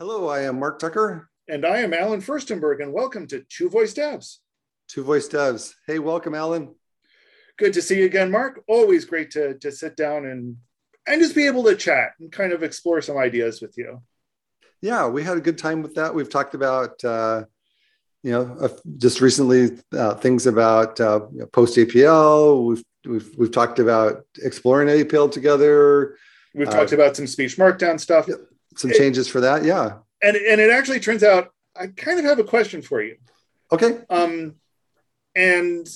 Hello, I am Mark Tucker. And I am Allen Firstenberg, and welcome to Two Voice Devs. Two Voice Devs. Hey, welcome, Alan. Good to see you again, Mark. Always great to, to sit down and and just be able to chat and kind of explore some ideas with you. Yeah, we had a good time with that. We've talked about, uh, you know, uh, just recently uh, things about uh, you know, post APL. We've, we've we've talked about exploring APL together. We've talked uh, about some speech markdown stuff. Yeah some changes for that. Yeah. And and it actually turns out I kind of have a question for you. Okay. Um, and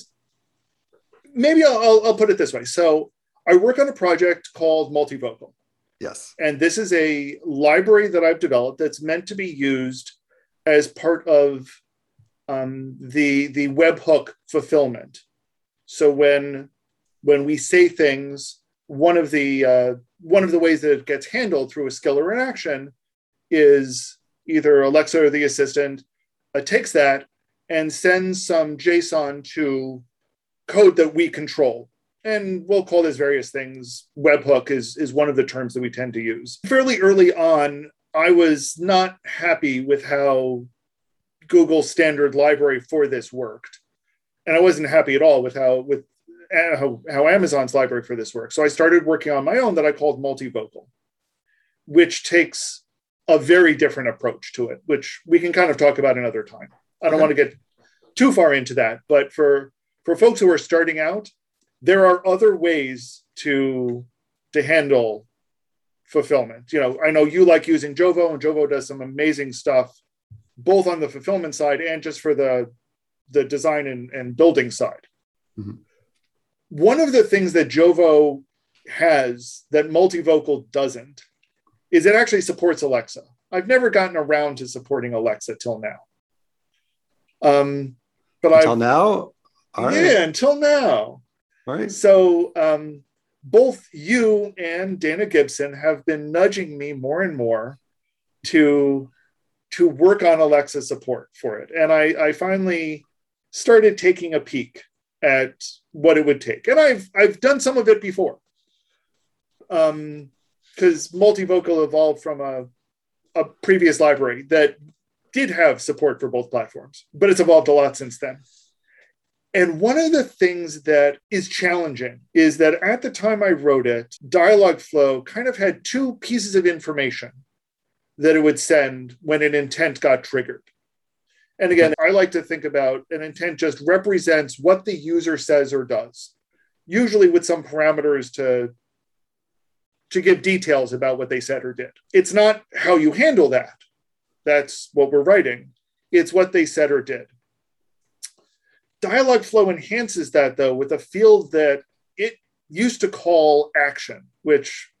maybe I'll, I'll, I'll put it this way. So I work on a project called Multivocal. Yes. And this is a library that I've developed that's meant to be used as part of um, the the webhook fulfillment. So when when we say things, one of the uh, one of the ways that it gets handled through a skill or an action is either Alexa or the assistant uh, takes that and sends some JSON to code that we control. And we'll call this various things. Webhook is, is one of the terms that we tend to use. Fairly early on, I was not happy with how Google's standard library for this worked. And I wasn't happy at all with how with how, how Amazon's library for this works. So I started working on my own that I called Multivocal, which takes a very different approach to it, which we can kind of talk about another time. I don't okay. want to get too far into that, but for for folks who are starting out, there are other ways to to handle fulfillment. You know, I know you like using Jovo, and Jovo does some amazing stuff, both on the fulfillment side and just for the the design and, and building side. Mm-hmm one of the things that Jovo has that multivocal doesn't is it actually supports Alexa. I've never gotten around to supporting Alexa till now. Um, but until I've, now, All yeah, right. until now. All right. So um, both you and Dana Gibson have been nudging me more and more to to work on Alexa support for it, and I, I finally started taking a peek at what it would take. And I've I've done some of it before. Um, because multivocal evolved from a, a previous library that did have support for both platforms, but it's evolved a lot since then. And one of the things that is challenging is that at the time I wrote it, Dialogflow kind of had two pieces of information that it would send when an intent got triggered. And again, I like to think about an intent just represents what the user says or does, usually with some parameters to, to give details about what they said or did. It's not how you handle that. That's what we're writing. It's what they said or did. Dialogflow enhances that, though, with a field that it used to call action, which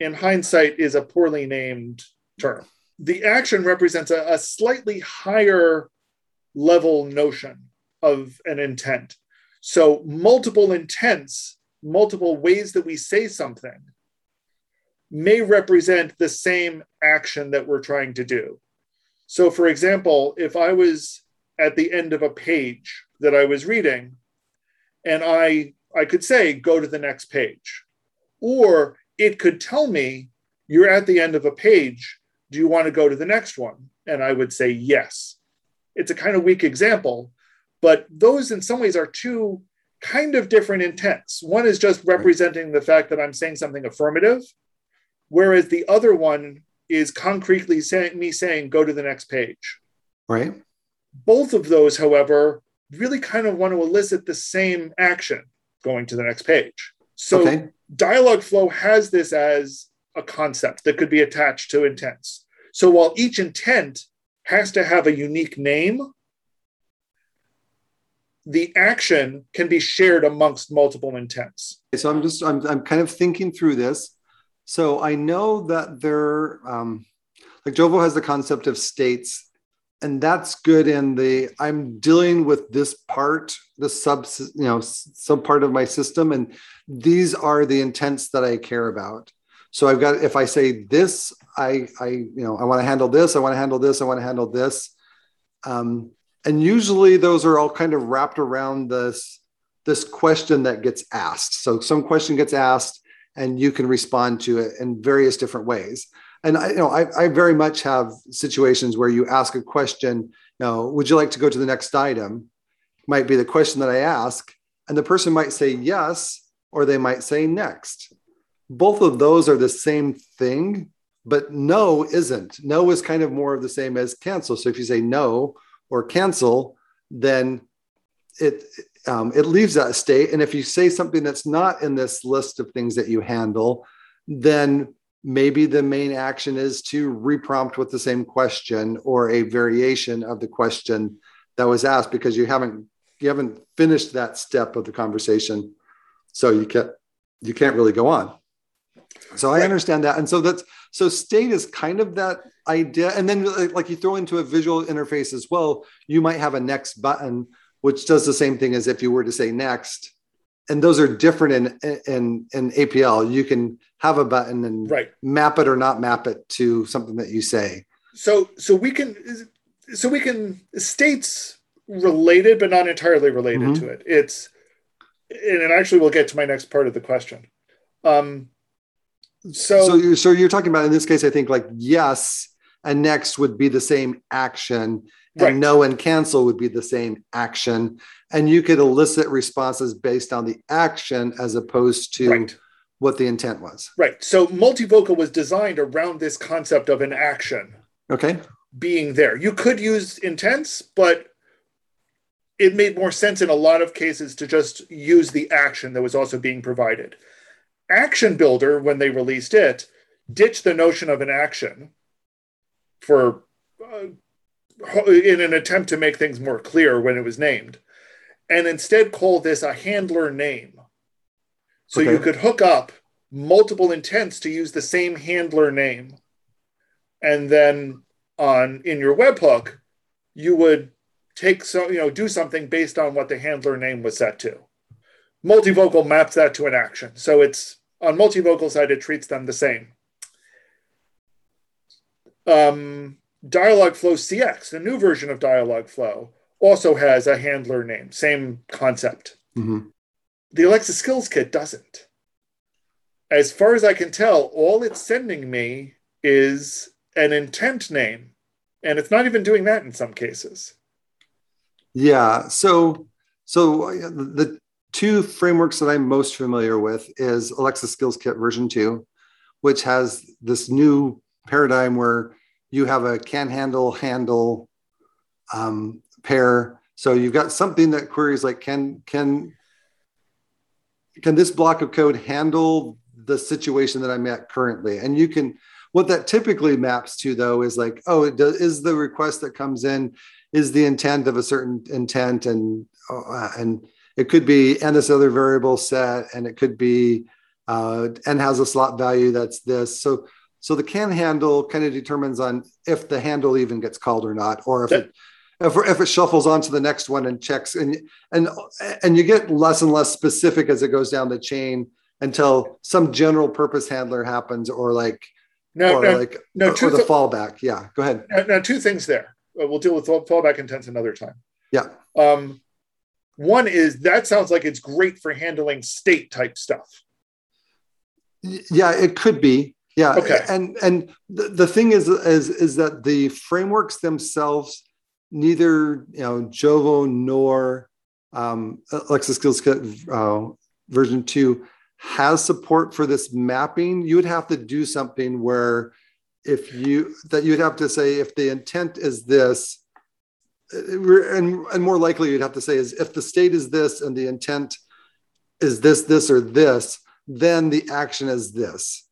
in hindsight is a poorly named term the action represents a, a slightly higher level notion of an intent. So, multiple intents, multiple ways that we say something may represent the same action that we're trying to do. So, for example, if I was at the end of a page that I was reading and I, I could say, go to the next page, or it could tell me, you're at the end of a page do you want to go to the next one? And I would say yes. It's a kind of weak example, but those in some ways are two kind of different intents. One is just representing the fact that I'm saying something affirmative, whereas the other one is concretely saying me saying go to the next page. Right. Both of those, however, really kind of want to elicit the same action going to the next page. So okay. Dialogflow has this as a concept that could be attached to intents. So while each intent has to have a unique name, the action can be shared amongst multiple intents. So I'm just I'm I'm kind of thinking through this. So I know that there, um, like Jovo has the concept of states, and that's good in the I'm dealing with this part, the sub you know sub part of my system, and these are the intents that I care about. So I've got, if I say this, I, I, you know, I want to handle this, I want to handle this, I want to handle this. Um, and usually those are all kind of wrapped around this, this question that gets asked. So some question gets asked and you can respond to it in various different ways. and I, you know, I, I very much have situations where you ask a question, you know, would you like to go to the next item? Might be the question that I ask, and the person might say yes, or they might say next. Both of those are the same thing, but no isn't. No is kind of more of the same as cancel. So if you say no or cancel, then it um, it leaves that state. And if you say something that's not in this list of things that you handle, then maybe the main action is to reprompt with the same question or a variation of the question that was asked because you haven't you haven't finished that step of the conversation so you can't you can't really go on so i understand that and so that's so state is kind of that idea and then like you throw into a visual interface as well you might have a next button which does the same thing as if you were to say next and those are different in in in APL. You can have a button and right. map it or not map it to something that you say. So so we can so we can states related but not entirely related mm-hmm. to it. It's and actually we'll get to my next part of the question. Um, so so you're, so you're talking about in this case, I think like yes and next would be the same action and right. no and cancel would be the same action. And you could elicit responses based on the action as opposed to right. what the intent was. Right. So multivocal was designed around this concept of an action okay. being there. You could use intents but it made more sense in a lot of cases to just use the action that was also being provided action builder when they released it ditched the notion of an action for uh, in an attempt to make things more clear when it was named, and instead call this a handler name. So okay. you could hook up multiple intents to use the same handler name. And then on in your webhook, you would take so you know do something based on what the handler name was set to. Multivocal maps that to an action. So it's on multivocal side, it treats them the same. Um, Dialogflow CX, the new version of Dialogflow, also has a handler name, same concept. Mm-hmm. The Alexa Skills Kit doesn't. As far as I can tell, all it's sending me is an intent name, and it's not even doing that in some cases. Yeah. So, so the two frameworks that I'm most familiar with is Alexa Skills Kit version two, which has this new paradigm where you have a can handle handle um, pair. So you've got something that queries like can can can this block of code handle the situation that I'm at currently? And you can what that typically maps to though is like oh it does, is the request that comes in is the intent of a certain intent and uh, and it could be and this other variable set and it could be uh, and has a slot value that's this so so the can handle kind of determines on if the handle even gets called or not, or if that, it if, if it shuffles on to the next one and checks and and and you get less and less specific as it goes down the chain until some general purpose handler happens or like no, like no, or, or the th- fallback. Yeah, go ahead. Now, two things there. We'll deal with fallback intents another time. Yeah. Um, one is that sounds like it's great for handling state type stuff. Yeah, it could be. Yeah. Okay. And and the, the thing is is is that the frameworks themselves, neither you know Jovo nor um, Alexa Skills Kit uh, version two has support for this mapping. You would have to do something where if you that you'd have to say if the intent is this and, and more likely you'd have to say is if the state is this and the intent is this this or this then the action is this.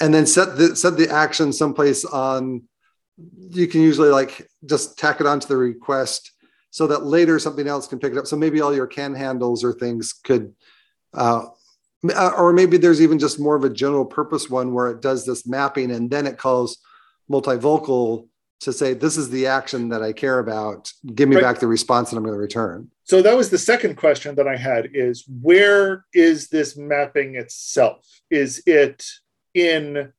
And then set the set the action someplace on you can usually like just tack it onto the request so that later something else can pick it up. So maybe all your can handles or things could uh, uh, or maybe there's even just more of a general purpose one where it does this mapping and then it calls multivocal to say this is the action that i care about give me right. back the response that i'm going to return so that was the second question that i had is where is this mapping itself is it in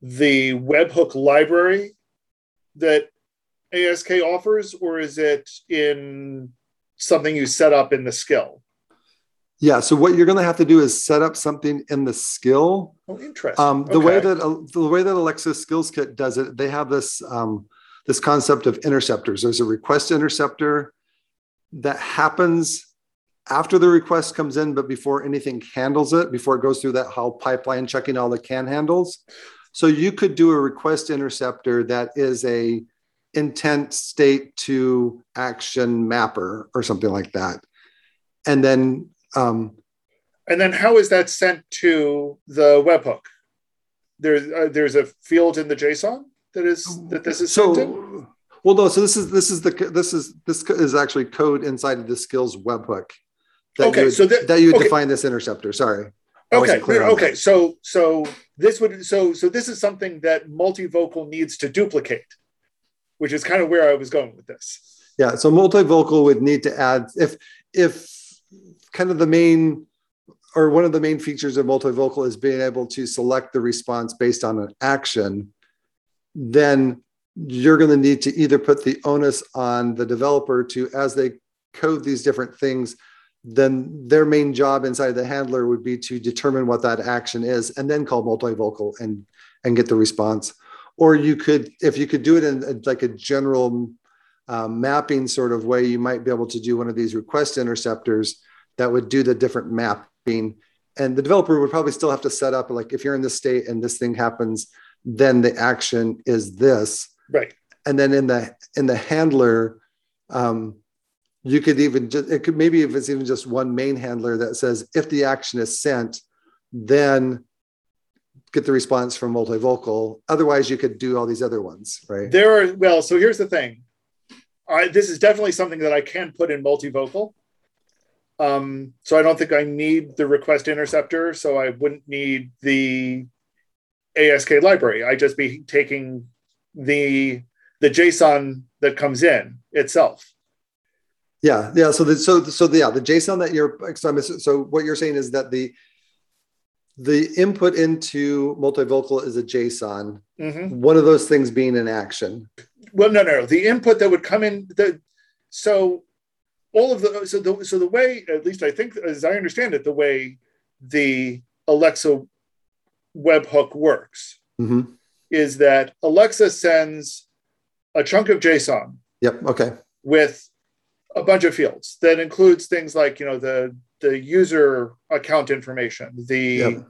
the webhook library that ASK offers, or is it in something you set up in the skill? Yeah. So what you're going to have to do is set up something in the skill. Oh, interesting. Um, the Okay. way that uh, the way that Alexa Skills Kit does it, they have this um, this concept of interceptors. There's a request interceptor that happens after the request comes in, but before anything handles it, before it goes through that whole pipeline checking all the can handles. So you could do a request interceptor that is a intent state to action mapper or something like that, and then um, And then how is that sent to the webhook? There's uh, there's a field in the JSON that is that this is sent in. so well no so this is this is the this is this is actually code inside of the skills webhook that Okay, you would, so that- that you would okay. define this interceptor sorry Okay, clear okay. that. So so this would so so this is something that multivocal needs to duplicate, which is kind of where I was going with this. yeah so multivocal would need to add if if kind of the main or one of the main features of multivocal is being able to select the response based on an action then you're going to need to either put the onus on the developer to as they code these different things then their main job inside the handler would be to determine what that action is and then call multivocal and and get the response. Or you could if you could do it in like a general um, mapping sort of way you might be able to do one of these request interceptors that would do the different mapping and the developer would probably still have to set up like if you're in this state and this thing happens then the action is this Right. and then in the in the handler um, you could even just it could maybe if it's even just one main handler that says if the action is sent then get the response from multivocal otherwise you could do all these other ones right There are well, so here's the thing. I this is definitely something that I can put in multivocal. Um, so I don't think I need the request interceptor, so I wouldn't need the ASK library. I'd just be taking the the JSON that comes in itself. yeah yeah so the so so the, yeah the json that you're so, what you're saying is that the the input into multivocal is a json Mhm. one of those things being an action Well, no, no, no. The input that would come in the so all of the so the so the way at least I think as I understand it, the way the Alexa webhook works Mhm. is that Alexa sends a chunk of JSON yep okay with a bunch of fields that includes things like you know the the user account information, the Yep.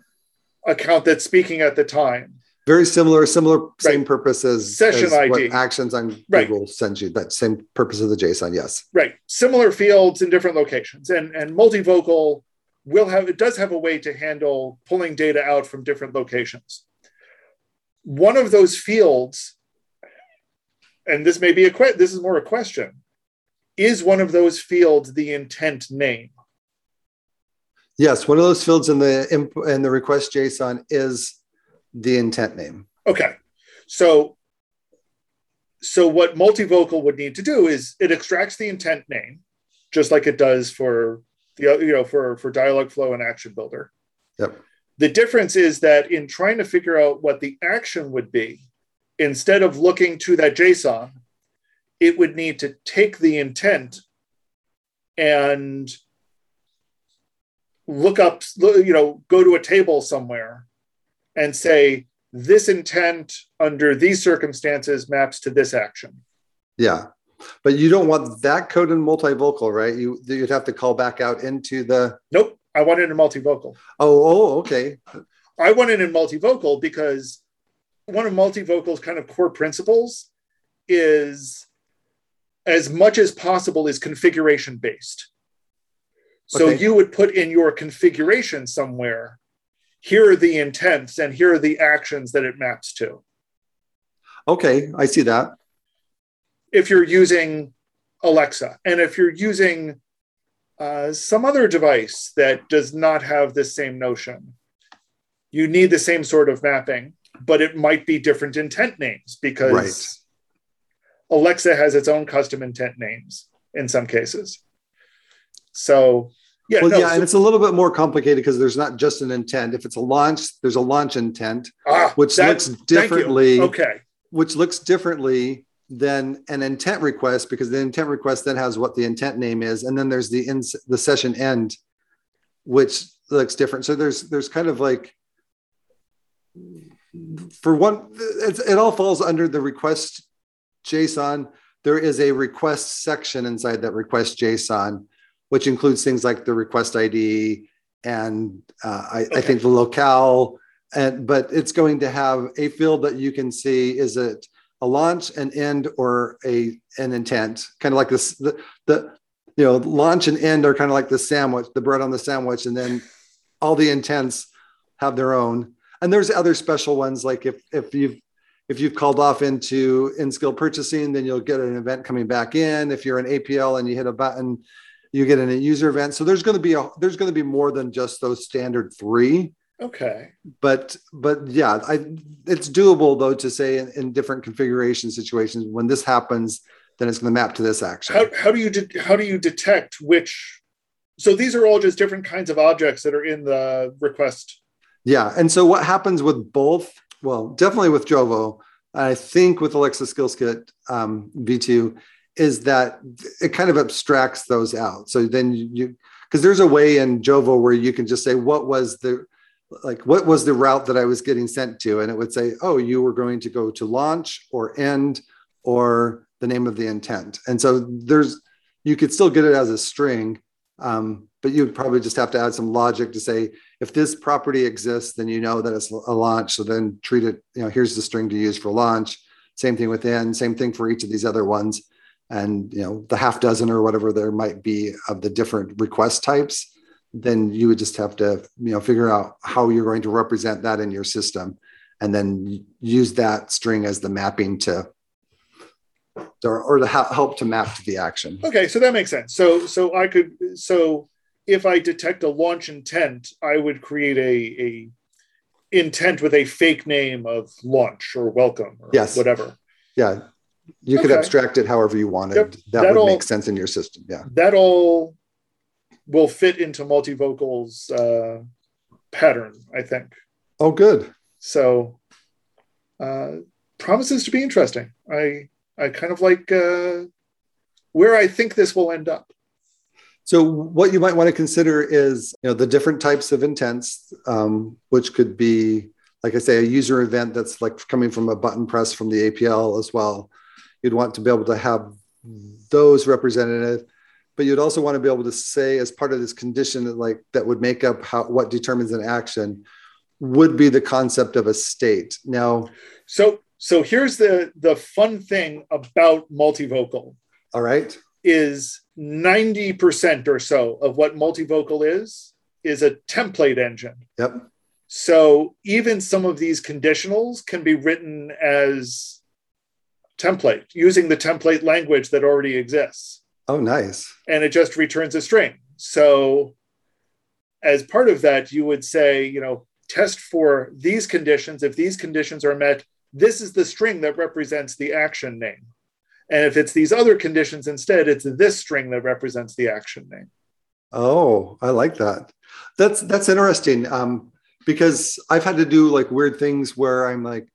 account that's speaking at the time, very similar similar same Right. purpose as Session as what ID. actions on Right. google sends you that same purpose of the json yes right similar fields in different locations and and multivocal will have it does have a way to handle pulling data out from different locations one of those fields and this may be a que- this is more a question is one of those fields the intent name yes one of those fields in the in the request json is the intent name. Okay. So so what multivocal would need to do is it extracts the intent name just like it does for the you know for for Dialogflow and action builder. Yep. The difference is that in trying to figure out what the action would be, instead of looking to that JSON, it would need to take the intent and look up, you know, go to a table somewhere and say, this intent under these circumstances maps to this action. yeah but you don't want that code in multivocal right you you'd have to call back out into the Nope, I want it in multivocal. oh oh okay I want it in multivocal because one of multivocal's kind of core principles is as much as possible is configuration based. So Okay. you would put in your configuration somewhere, here are the intents and here are the actions that it maps to. okay i see that If you're using Alexa and if you're using uh, some other device that does not have this same notion, you need the same sort of mapping, but it might be different intent names because Right. Alexa has its own custom intent names in some cases. So, yeah, well no, yeah so- and it's a little bit more complicated because there's not just an intent if it's a launch there's a launch intent ah, which looks differently Okay, which looks differently than an intent request because the intent request then has what the intent name is and then there's the in the session end which looks different. So there's there's kind of like for one, it all falls under the request JSON. There is a request section inside that request JSON, which includes things like the request ID and uh, I, okay. I think the locale. And but it's going to have a field that you can see is it a launch, an end, or a an intent, kind of like this the, the you know launch and end are kind of like the sandwich, the bread on the sandwich, and then all the intents have their own. And there's other special ones like if if you've if you've called off into in skill purchasing, then you'll get an event coming back in. If you're an APL and you hit a button, you get an user event. So there's going to be a there's going to be more than just those standard three. Okay. But but yeah, I it's doable though to say in, in different configuration situations when this happens, then it's going to map to this action. How, how do you de- how do you detect which? So these are all just different kinds of objects that are in the request. Yeah, and so what happens with both? Well, definitely with Jovo. I think with Alexa Skills Kit um, V2 is that it kind of abstracts those out. So then you because there's a way in Jovo where you can just say what was the like what was the route that I was getting sent to, and it would say, oh, you were going to go to launch or end or the name of the intent. And so there's you could still get it as a string, um, but you would probably just have to add some logic to say if this property exists, then you know that it's a launch. So then treat it, you know, here's the string to use for launch. Same thing with end, same thing for each of these other ones. And you know, the half dozen or whatever there might be of the different request types then you would just have to you know figure out how you're going to represent that in your system and then use that string as the mapping to or, or to help to map to the action. Okay so that makes sense. So so i could so if i detect a launch intent i would create a, a intent with a fake name of launch or welcome or yes. whatever. Yeah you could abstract it however you wanted yep. that, that would all, make sense in your system yeah that all will fit into multivocal's uh, pattern, I think. Oh, good. So, uh, promises to be interesting. I I kind of like uh, where I think this will end up. So, what you might want to consider is, you know, the different types of intents, um, which could be, like I say, a user event that's like coming from a button press from the APL as well. You'd want to be able to have those represented but you'd also want to be able to say as part of this condition that like that would make up how what determines an action would be the concept of a state. Now so so here's the the fun thing about multivocal all right. is 90% or so of what multivocal is is a template engine. Yep. So even some of these conditionals can be written as template using the template language that already exists Oh, nice. And it just returns a string. So, as part of that, you would say, you know, test for these conditions. If these conditions are met, this is the string that represents the action name. And if it's these other conditions instead, it's this string that represents the action name. Oh, I like that. That's that's interesting um, because I've had to do like weird things where I'm like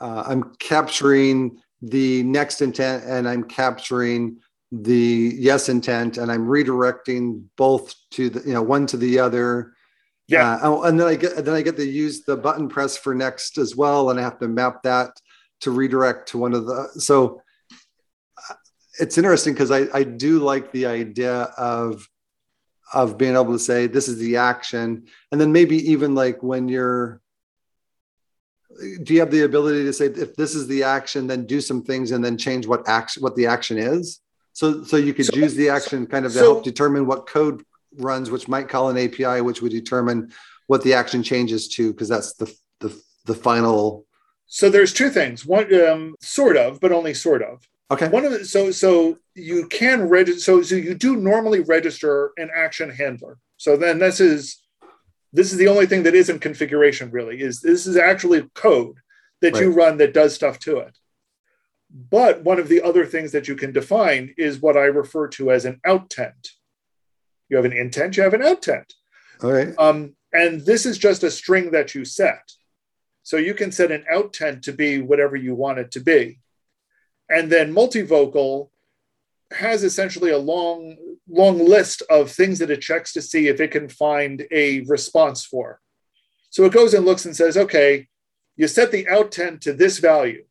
uh, I'm capturing the next intent and I'm capturing the yes intent and I'm redirecting both to the, you know, one to the other. Yeah. Uh, oh, and then I get, then I get to use the button press for next as well. And I have to map that to redirect to one of the, so uh, it's interesting because I, I do like the idea of, of being able to say, this is the action. And then maybe even like when you're, do you have the ability to say if this is the action then do some things and then change what action what the action is so, so you could so, use the action kind of to so, help determine what code runs, which might call an API, which would determine what the action changes to, because that's the, the the final. So there's two things. One, um, sort of, but only sort of. Okay. One of the, so so you can register. So so you do normally register an action handler. So then this is this is the only thing that isn't configuration really. Is this is actually code that right. you run that does stuff to it. But one of the other things that you can define is what I refer to as an out outtent. You have an intent, you have an outtent. All right. Um, and this is just a string that you set. So you can set an out outtent to be whatever you want it to be. And then multivocal has essentially a long long list of things that it checks to see if it can find a response for. So it goes and looks and says, okay, you set the outtent to this value.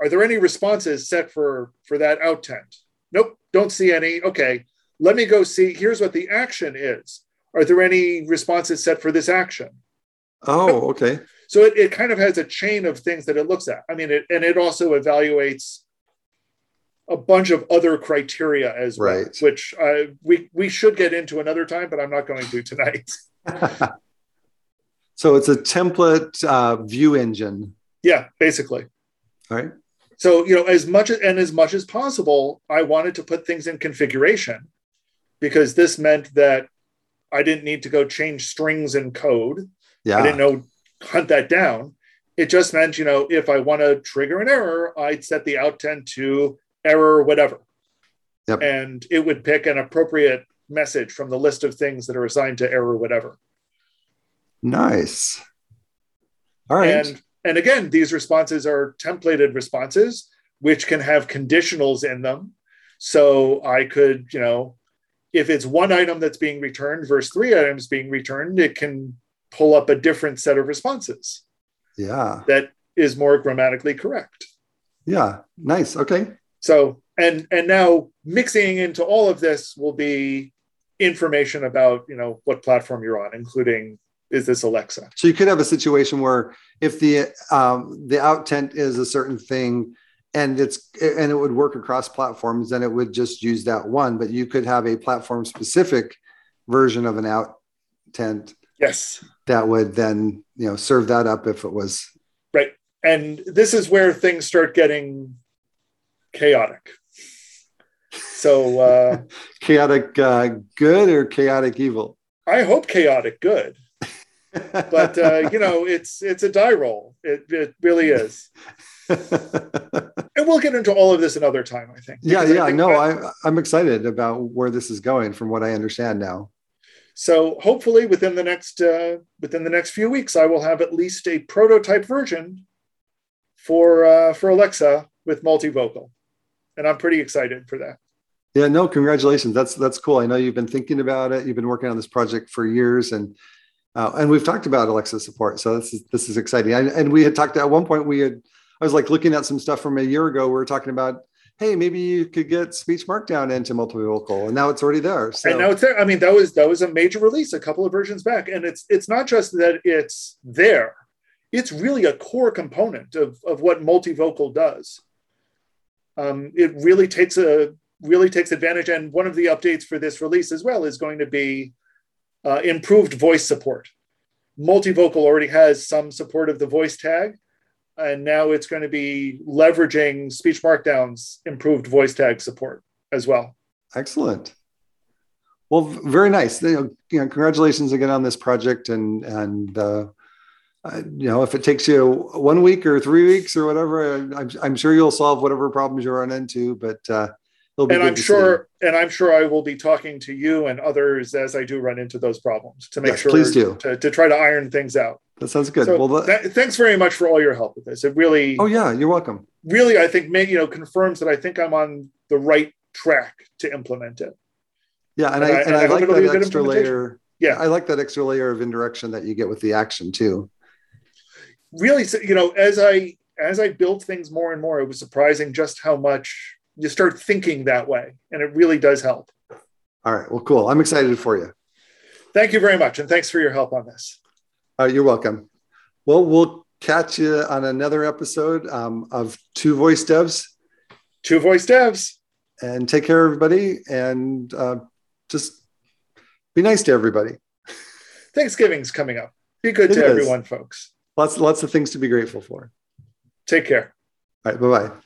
Are there any responses set for for that outtent? Nope, don't see any. Okay, let me go see. Here's what the action is. Are there any responses set for this action? Oh, okay. So it, it kind of has a chain of things that it looks at. I mean, it, and it also evaluates a bunch of other criteria as well, Right. which uh, we we should get into another time, but I'm not going to tonight. so it's a template uh, view engine. yeah, basically. All right. So you know, as much as and as much as possible, I wanted to put things in configuration because this meant that I didn't need to go change strings in code. Yeah. I didn't know hunt that down. It just meant, you know, if I want to trigger an error, I'd set the outtent to error whatever. Yep. And it would pick an appropriate message from the list of things that are assigned to error whatever. Nice. All right. And and again, these responses are templated responses, which can have conditionals in them. So I could, you know, if it's one item that's being returned versus three items being returned, it can pull up a different set of responses yeah. that is more grammatically correct. Yeah. Nice. Okay. So and and now mixing into all of this will be information about you know what platform you're on, including is this Alexa? So you could have a situation where if the um, the outtent is a certain thing and it's and it would work across platforms, then it would just use that one. But you could have a platform specific version of an outtent Yes. that would then you know serve that up if it was Right. And this is where things start getting chaotic. So uh, chaotic uh, good or chaotic evil. I hope chaotic good, but uh, you know, it's it's a die roll. It, it really is. And we'll get into all of this another time, I think. yeah, yeah, I no, that- I, I'm excited about where this is going from what I understand now. So hopefully within the next uh, within the next few weeks, I will have at least a prototype version for uh, for Alexa with multivocal, and I'm pretty excited for that. Yeah, no, congratulations. That's that's cool. I know you've been thinking about it. You've been working on this project for years, and uh, and we've talked about Alexa support. So this is this is exciting. And, and we had talked at one point. We had I was like looking at some stuff from a year ago. We were talking about, hey, maybe you could get speech markdown into multivocal, and now it's already there. So and now it's there. I mean, that was that was a major release a couple of versions back, and it's it's not just that it's there; it's really a core component of of what multivocal does. Um, it really takes a really takes advantage, and one of the updates for this release as well is going to be uh, improved voice support. Multivocal already has some support of the voice tag, and now it's going to be leveraging speech markdown's improved voice tag support as well. Excellent. Well, very nice. You know, congratulations again on this project, and and uh, you know, if it takes you one week or three weeks or whatever, I'm, I'm sure you'll solve whatever problems you run into. But uh, it'll be and good I'm to see. sure, and I'm sure I will be talking to you and others as I do run into those problems to make Yes, sure please do. To, to try to iron things out. that sounds good. So well, the, th- thanks very much for all your help with this. It really, oh yeah, you're welcome. really, I think, may, you know, confirms that I think I'm on the right track to implement it. Yeah, and, And I, and I, I like it'll be a that extra layer. Yeah. I like that extra layer of indirection that you get with the action too. Really, so- you know, as I as I built things more and more, it was surprising just how much you start thinking that way, and it really does help. All right. Well, cool. I'm excited for you. Thank you very much, and thanks for your help on this. Uh, you're welcome. Well, we'll catch you on another episode um, of Two Voice Devs. Two voice devs. And take care, everybody, and uh, just be nice to everybody. Thanksgiving's coming up. Be good It to is. everyone, folks. Lots, lots of things to be grateful for. Take care. All right. Bye bye.